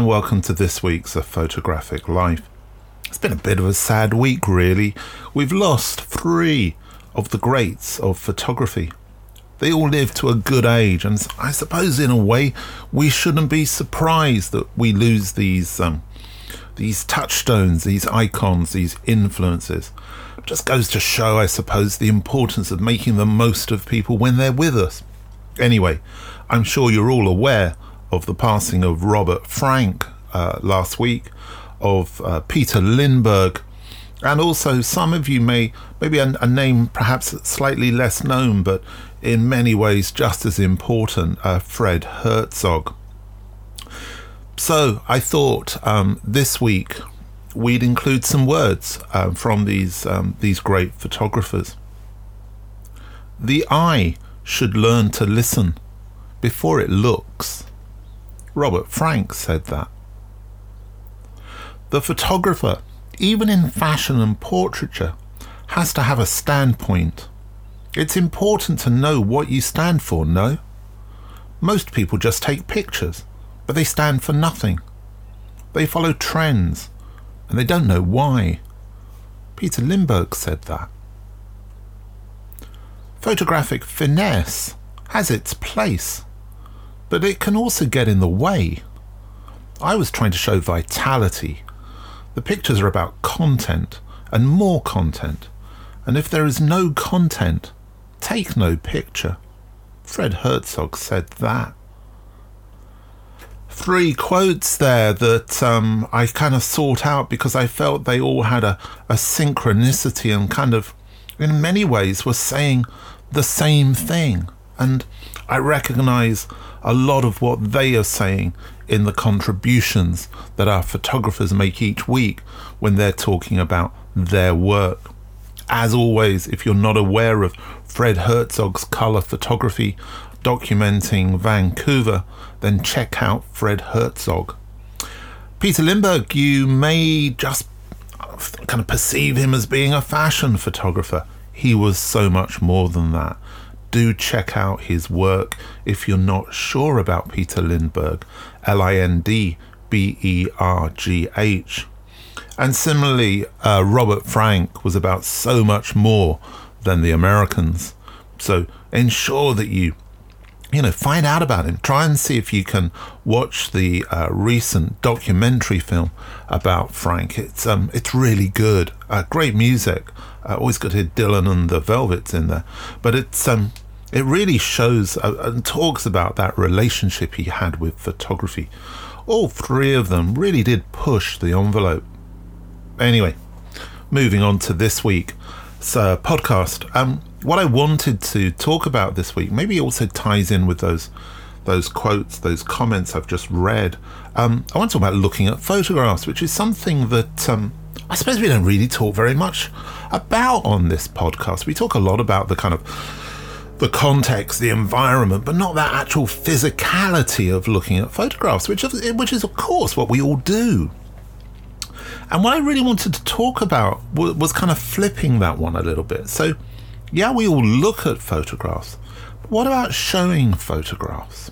And welcome to this week's A Photographic Life. It's been a bit of a sad week, really. We've lost three of the greats of photography. They all lived to a good age, and I suppose, in a way, we shouldn't be surprised that we lose these um, these touchstones, these icons, these influences. It just goes to show, I suppose, the importance of making the most of people when they're with us. Anyway, I'm sure you're all aware of the passing of Robert Frank uh, last week, of uh, Peter Lindbergh, and also some of you may maybe a, a, name perhaps slightly less known, but in many ways just as important, uh, Fred Herzog. So I thought um, this week we'd include some words uh, from these um, these great photographers. The eye should learn to listen before it looks. Robert Frank said that. The photographer, even in fashion and portraiture, has to have a standpoint. It's important to know what you stand for, no? Most people just take pictures, but they stand for nothing. They follow trends, and they don't know why. Peter Lindbergh said that. Photographic finesse has its place but it can also get in the way. I was trying to show vitality. The pictures are about content and more content, and if there is no content, take no picture. Fred Herzog said that. Three quotes there that um, I kind of sought out because I felt they all had a, a synchronicity and kind of, in many ways, were saying the same thing. And I recognize a lot of what they are saying in the contributions that our photographers make each week when they're talking about their work. As always, if you're not aware of Fred Herzog's color photography documenting Vancouver, then check out Fred Herzog. Peter Lindbergh, you may just kind of perceive him as being a fashion photographer. He was so much more than that do check out his work if you're not sure about Peter Lindbergh, L I N D B E R G H. And similarly, uh, Robert Frank was about so much more than the Americans. So ensure that you, you know, find out about him. Try and see if you can watch the uh, recent documentary film about Frank. It's um, it's really good. Uh, great music. Uh, always got to hear Dylan and the Velvets in there, but it's um, it really shows uh, and talks about that relationship he had with photography. All three of them really did push the envelope. Anyway, moving on to this week's podcast. Um, what I wanted to talk about this week maybe also ties in with those those quotes, those comments I've just read. Um, I want to talk about looking at photographs, which is something that um, I suppose we don't really talk very much about on this podcast. We talk a lot about the kind of the context, the environment, but not that actual physicality of looking at photographs, which is, which is of course what we all do. And what I really wanted to talk about was, was kind of flipping that one a little bit. So, yeah, we all look at photographs, but what about showing photographs?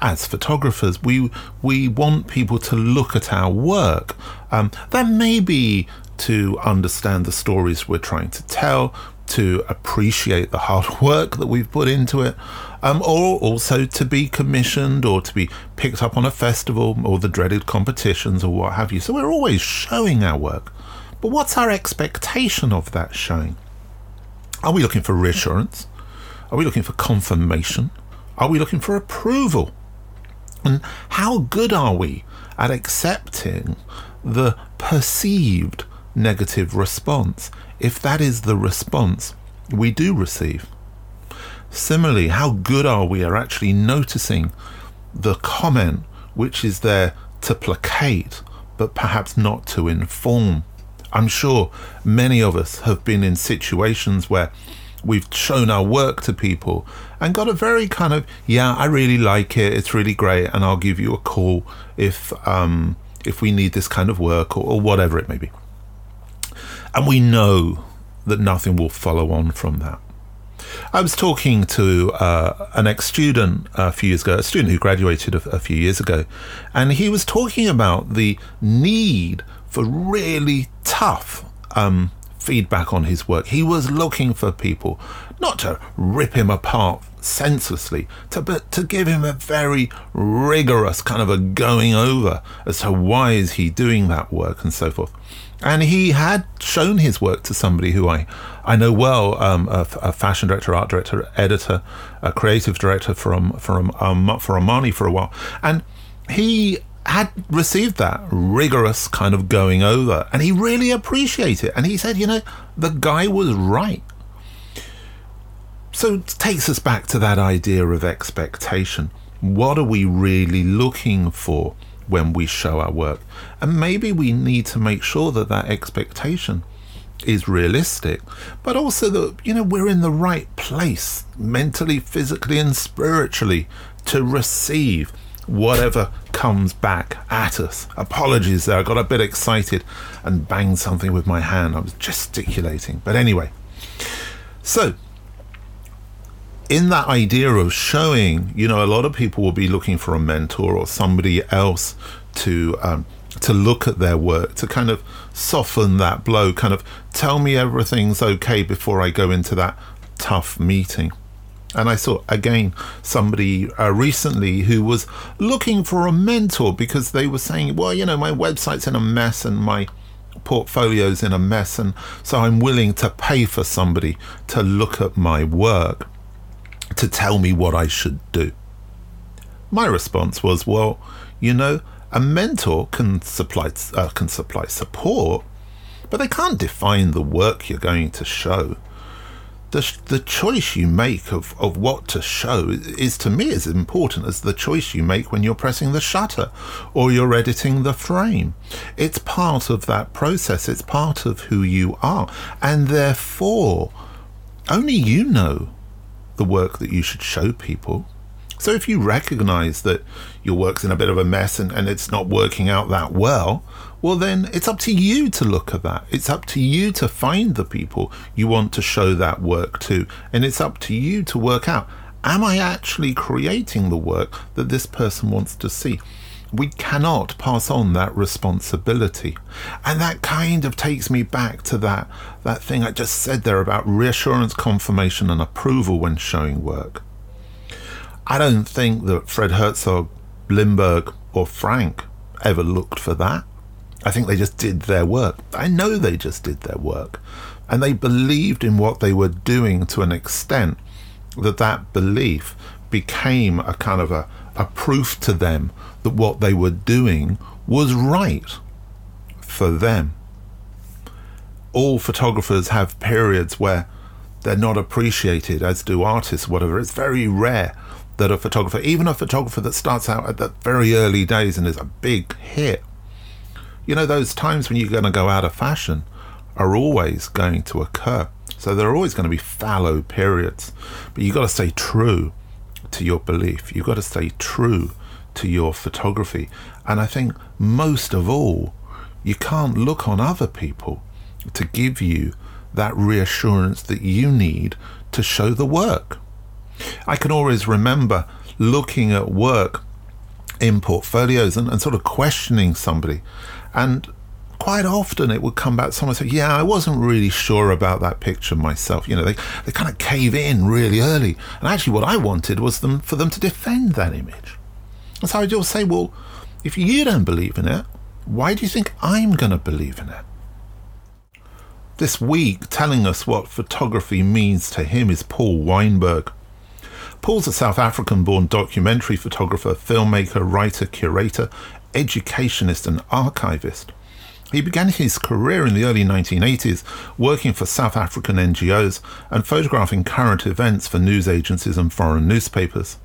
As photographers, we we want people to look at our work. Um, that may be to understand the stories we're trying to tell to appreciate the hard work that we've put into it, um, or also to be commissioned or to be picked up on a festival or the dreaded competitions or what have you. So we're always showing our work. But what's our expectation of that showing? Are we looking for reassurance? Are we looking for confirmation? Are we looking for approval? And how good are we at accepting the perceived negative response if that is the response we do receive. Similarly, how good are we at actually noticing the comment which is there to placate, but perhaps not to inform? I'm sure many of us have been in situations where we've shown our work to people and got a very kind of, yeah, I really like it, it's really great, and I'll give you a call if um, if we need this kind of work or, or whatever it may be. And we know that nothing will follow on from that. I was talking to uh, an ex student a few years ago, a student who graduated a, a few years ago, and he was talking about the need for really tough um, feedback on his work. He was looking for people not to rip him apart senselessly, to, but to give him a very rigorous kind of a going over as to why is he doing that work and so forth. And he had shown his work to somebody who I, I know well, um, a, a, fashion director, art director, editor, a creative director from from um, for Armani for a while, and he had received that rigorous kind of going over, and he really appreciated it. And he said, you know, the guy was right. So it takes us back to that idea of expectation. What are we really looking for when we show our work? And maybe we need to make sure that that expectation is realistic, but also that, you know, we're in the right place mentally, physically, and spiritually to receive whatever comes back at us. Apologies there, I got a bit excited and banged something with my hand. I was gesticulating. But anyway, so in that idea of showing, you know, a lot of people will be looking for a mentor or somebody else to um, to look at their work to kind of soften that blow, kind of tell me everything's okay before I go into that tough meeting. And I saw again somebody uh, recently who was looking for a mentor because they were saying, well, you know, my website's in a mess and my portfolio's in a mess, and so I'm willing to pay for somebody to look at my work to tell me what I should do. My response was, well, you know, a mentor can supply uh, can supply support, but they can't define the work you're going to show. The, the choice you make of, of what to show is to me as important as the choice you make when you're pressing the shutter or you're editing the frame. It's part of that process, it's part of who you are, and therefore only you know the work that you should show people. So if you recognize that your work's in a bit of a mess and, and it's not working out that well, well, then it's up to you to look at that. It's up to you to find the people you want to show that work to. And it's up to you to work out am I actually creating the work that this person wants to see? we cannot pass on that responsibility. And that kind of takes me back to that, that thing I just said there about reassurance, confirmation, and approval when showing work. I don't think that Fred Herzog, Lindbergh, or Frank ever looked for that. I think they just did their work. I know they just did their work. And they believed in what they were doing to an extent that that belief became a kind of a, a proof to them that what they were doing was right for them. All photographers have periods where they're not appreciated, as do artists, whatever. It's very rare that a photographer, even a photographer that starts out at the very early days and is a big hit, you know, those times when you're going to go out of fashion are always going to occur. So there are always going to be fallow periods, but you've got to stay true to your belief. You've got to stay true to your photography. And I think most of all, you can't look on other people to give you that reassurance that you need to show the work. I can always remember looking at work in portfolios and, and sort of questioning somebody. And quite often it would come back someone say yeah i wasn't really sure about that picture myself. You know they, they kind of cave in really early. And actually what i wanted was them for them to defend that image. And so I'd just say well if you don't believe in it why do you think i'm going to believe in it? This week telling us what photography means to him is paul weinberg. Paul's a South African born documentary photographer, filmmaker, writer, curator, educationist, and archivist. He began his career in the early 1980s working for South African NGOs and photographing current events for news agencies and foreign newspapers.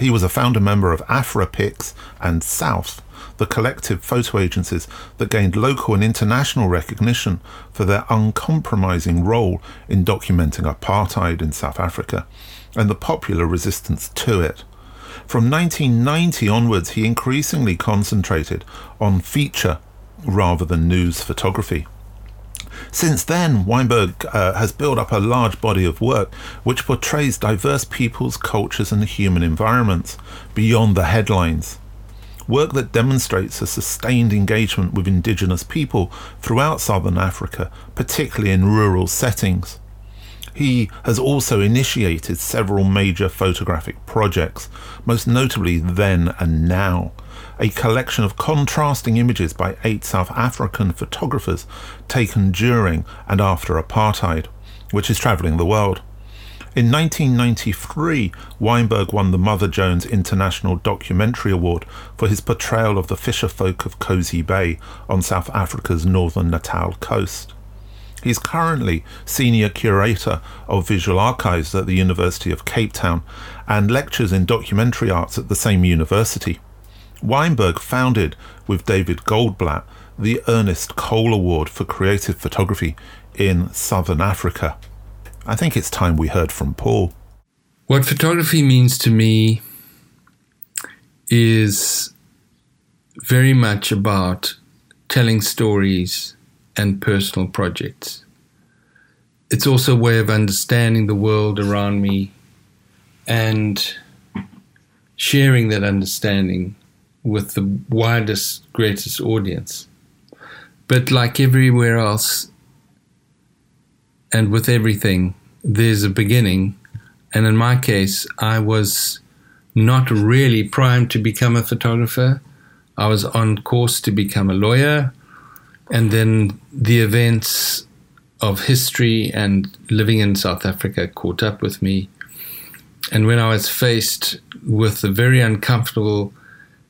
He was a founder member of AfraPix and South, the collective photo agencies that gained local and international recognition for their uncompromising role in documenting apartheid in South Africa and the popular resistance to it. From 1990 onwards, he increasingly concentrated on feature rather than news photography. Since then, Weinberg uh, has built up a large body of work which portrays diverse peoples, cultures, and human environments beyond the headlines. Work that demonstrates a sustained engagement with indigenous people throughout southern Africa, particularly in rural settings. He has also initiated several major photographic projects, most notably Then and Now, a collection of contrasting images by eight South African photographers taken during and after apartheid, which is travelling the world. In 1993, Weinberg won the Mother Jones International Documentary Award for his portrayal of the fisher folk of Kosi Bay on South Africa's northern Natal coast. He's currently Senior Curator of Visual Archives at the University of Cape Town and lectures in documentary arts at the same university. Weinberg founded, with David Goldblatt, the Ernest Cole Award for Creative Photography in Southern Africa. I think it's time we heard from Paul. What photography means to me is very much about telling stories and personal projects. It's also a way of understanding the world around me and sharing that understanding with the widest, greatest audience. But like everywhere else, and with everything, there's a beginning. And in my case, I was not really primed to become a photographer. I was on course to become a lawyer. And then the events of history and living in South Africa caught up with me. And when I was faced with the very uncomfortable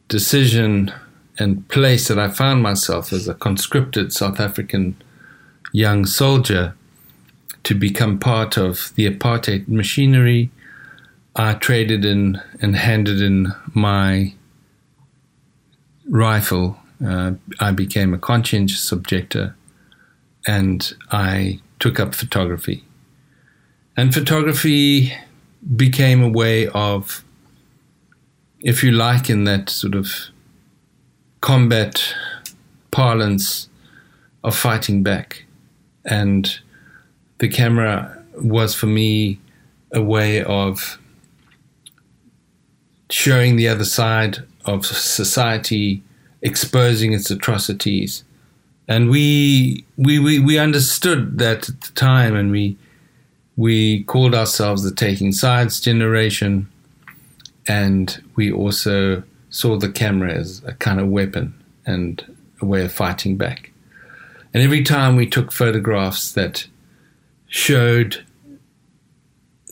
decision and place that I found myself as a conscripted South African young soldier to become part of the apartheid machinery, I traded in and handed in my rifle. Uh, I became a conscientious objector and I took up photography. And photography became a way of if you like, in that sort of combat parlance of fighting back. And the camera was for me a way of showing the other side of society, exposing its atrocities. And we, we, we, we understood that at the time, and we, we called ourselves the Taking Sides generation and we also saw the camera as a kind of weapon and a way of fighting back. And every time we took photographs that showed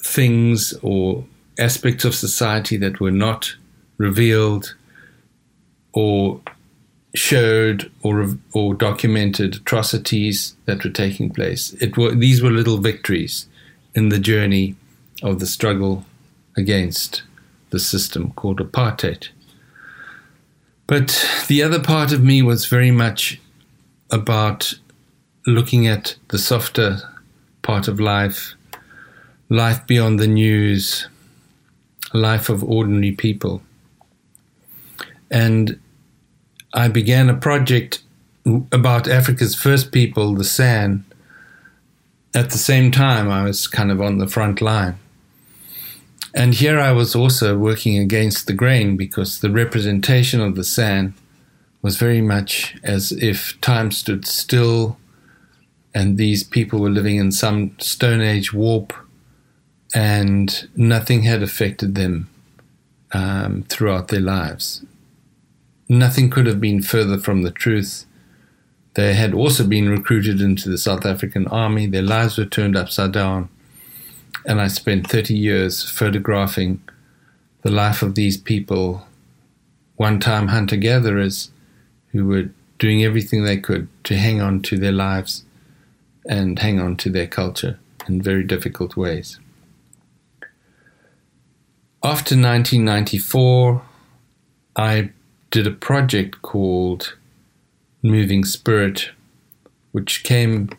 things or aspects of society that were not revealed or showed or or documented atrocities that were taking place. It were these were little victories in the journey of the struggle against the system called apartheid. But the other part of me was very much about looking at the softer part of life, life beyond the news, life of ordinary people. And I began a project about Africa's first people, the San. At the same time, I was kind of on the front line. And here I was also working against the grain because the representation of the San was very much as if time stood still and these people were living in some Stone Age warp and nothing had affected them um, throughout their lives. Nothing could have been further from the truth. They had also been recruited into the South African army, their lives were turned upside down and I spent 30 years photographing the life of these people, one time hunter gatherers who were doing everything they could to hang on to their lives and hang on to their culture in very difficult ways. After 1994, I did a project called Moving Spirit, which came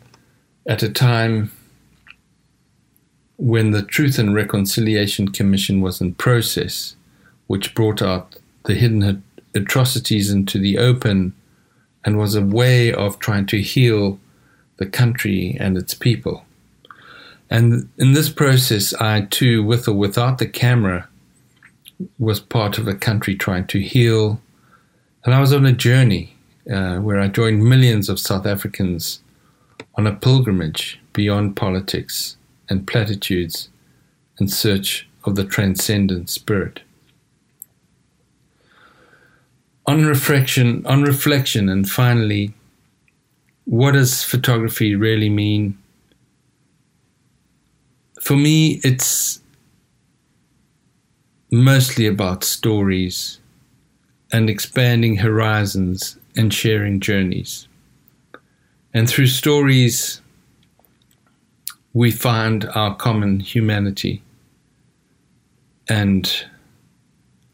at a time when the Truth and Reconciliation Commission was in process, which brought out the hidden atrocities into the open and was a way of trying to heal the country and its people. And in this process, I too, with or without the camera, was part of a country trying to heal. And I was on a journey uh, where I joined millions of South Africans on a pilgrimage beyond politics and platitudes in search of the transcendent spirit. On reflection, on reflection, and finally, what does photography really mean? For me, it's mostly about stories and expanding horizons and sharing journeys. And through stories, we find our common humanity and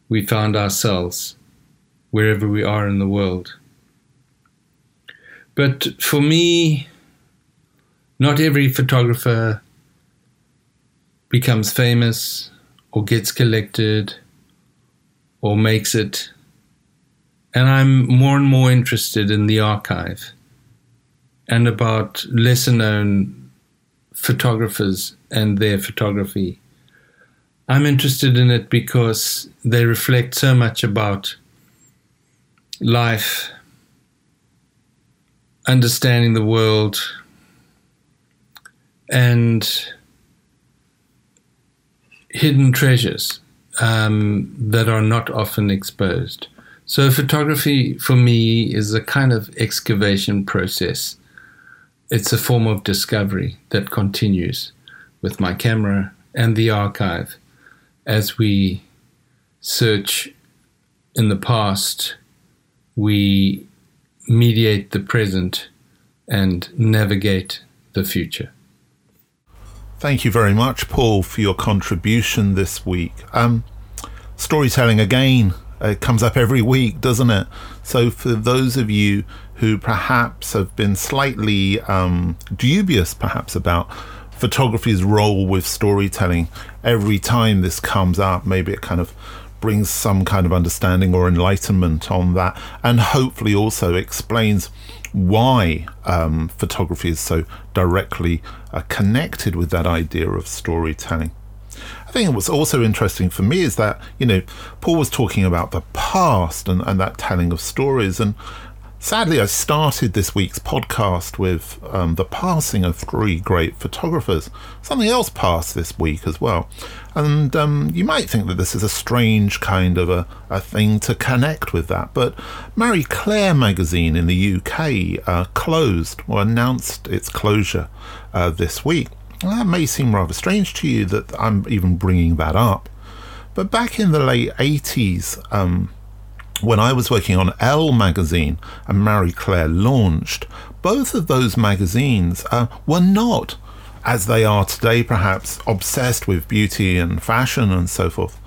we find ourselves wherever we are in the world. But for me, not every photographer becomes famous or gets collected or makes it. And I'm more and more interested in the archive and about lesser known photographers and their photography. I'm interested in it because they reflect so much about life understanding the world and hidden treasures um, that are not often exposed. So, photography for me is a kind of excavation process. It's a form of discovery that continues with my camera and the archive as we search in the past, we mediate the present and navigate the future. Thank you very much, Paul, for your contribution this week. Um, storytelling again it comes up every week, doesn't it? So, for those of you who perhaps have been slightly um, dubious, perhaps about photography's role with storytelling, every time this comes up, maybe it kind of brings some kind of understanding or enlightenment on that, and hopefully also explains why um, photography is so directly uh, connected with that idea of storytelling. I think what's also interesting for me is that, you know, Paul was talking about the past and, and that telling of stories. And Sadly, I started this week's podcast with um, the passing of three great photographers. Something else passed this week as well. And um, you might think that this is a strange kind of a, a thing to connect with that, but Marie Claire magazine in the UK uh, closed or announced its closure uh, this week. That may seem rather strange to you that I'm even bringing that up. But back in the late 80s, um, when I was working on Elle magazine and Marie Claire launched, both of those magazines uh, were not, as they are today, perhaps obsessed with beauty and fashion and so forth.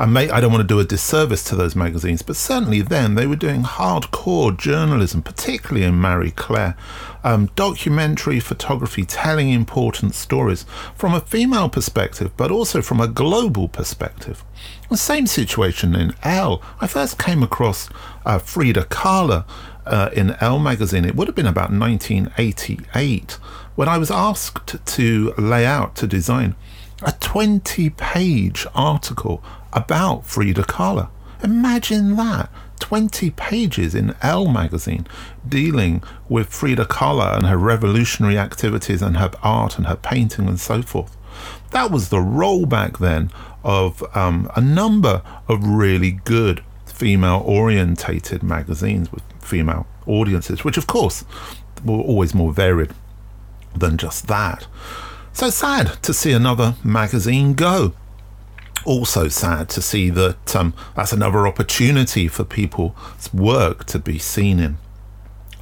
I, may, I don't want to do a disservice to those magazines, but certainly then they were doing hardcore journalism, particularly in Marie Claire, um, documentary photography telling important stories from a female perspective, but also from a global perspective. The same situation in Elle. I first came across uh, Frida Kahlo uh, in Elle magazine. It would have been about 1988 when I was asked to lay out, to design a 20 page article about Frida Kahlo. Imagine that 20 pages in Elle magazine dealing with Frida Kahlo and her revolutionary activities and her art and her painting and so forth. That was the rollback then of um, a number of really good female orientated magazines with female audiences, which of course were always more varied than just that. So sad to see another magazine go also sad to see that um, that's another opportunity for people's work to be seen in.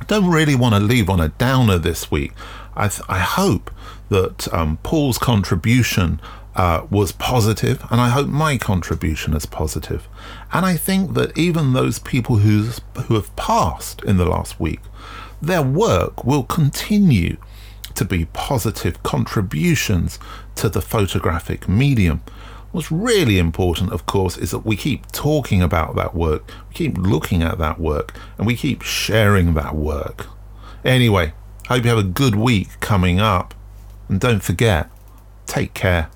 I don't really want to leave on a downer this week. I, th- I hope that um, Paul's contribution uh, was positive, and I hope my contribution is positive. And I think that even those people who's, who have passed in the last week, their work will continue to be positive contributions to the photographic medium. What's really important, of course, is that we keep talking about that work, we keep looking at that work, and we keep sharing that work. Anyway, Hope you have a good week coming up. And don't forget, take care.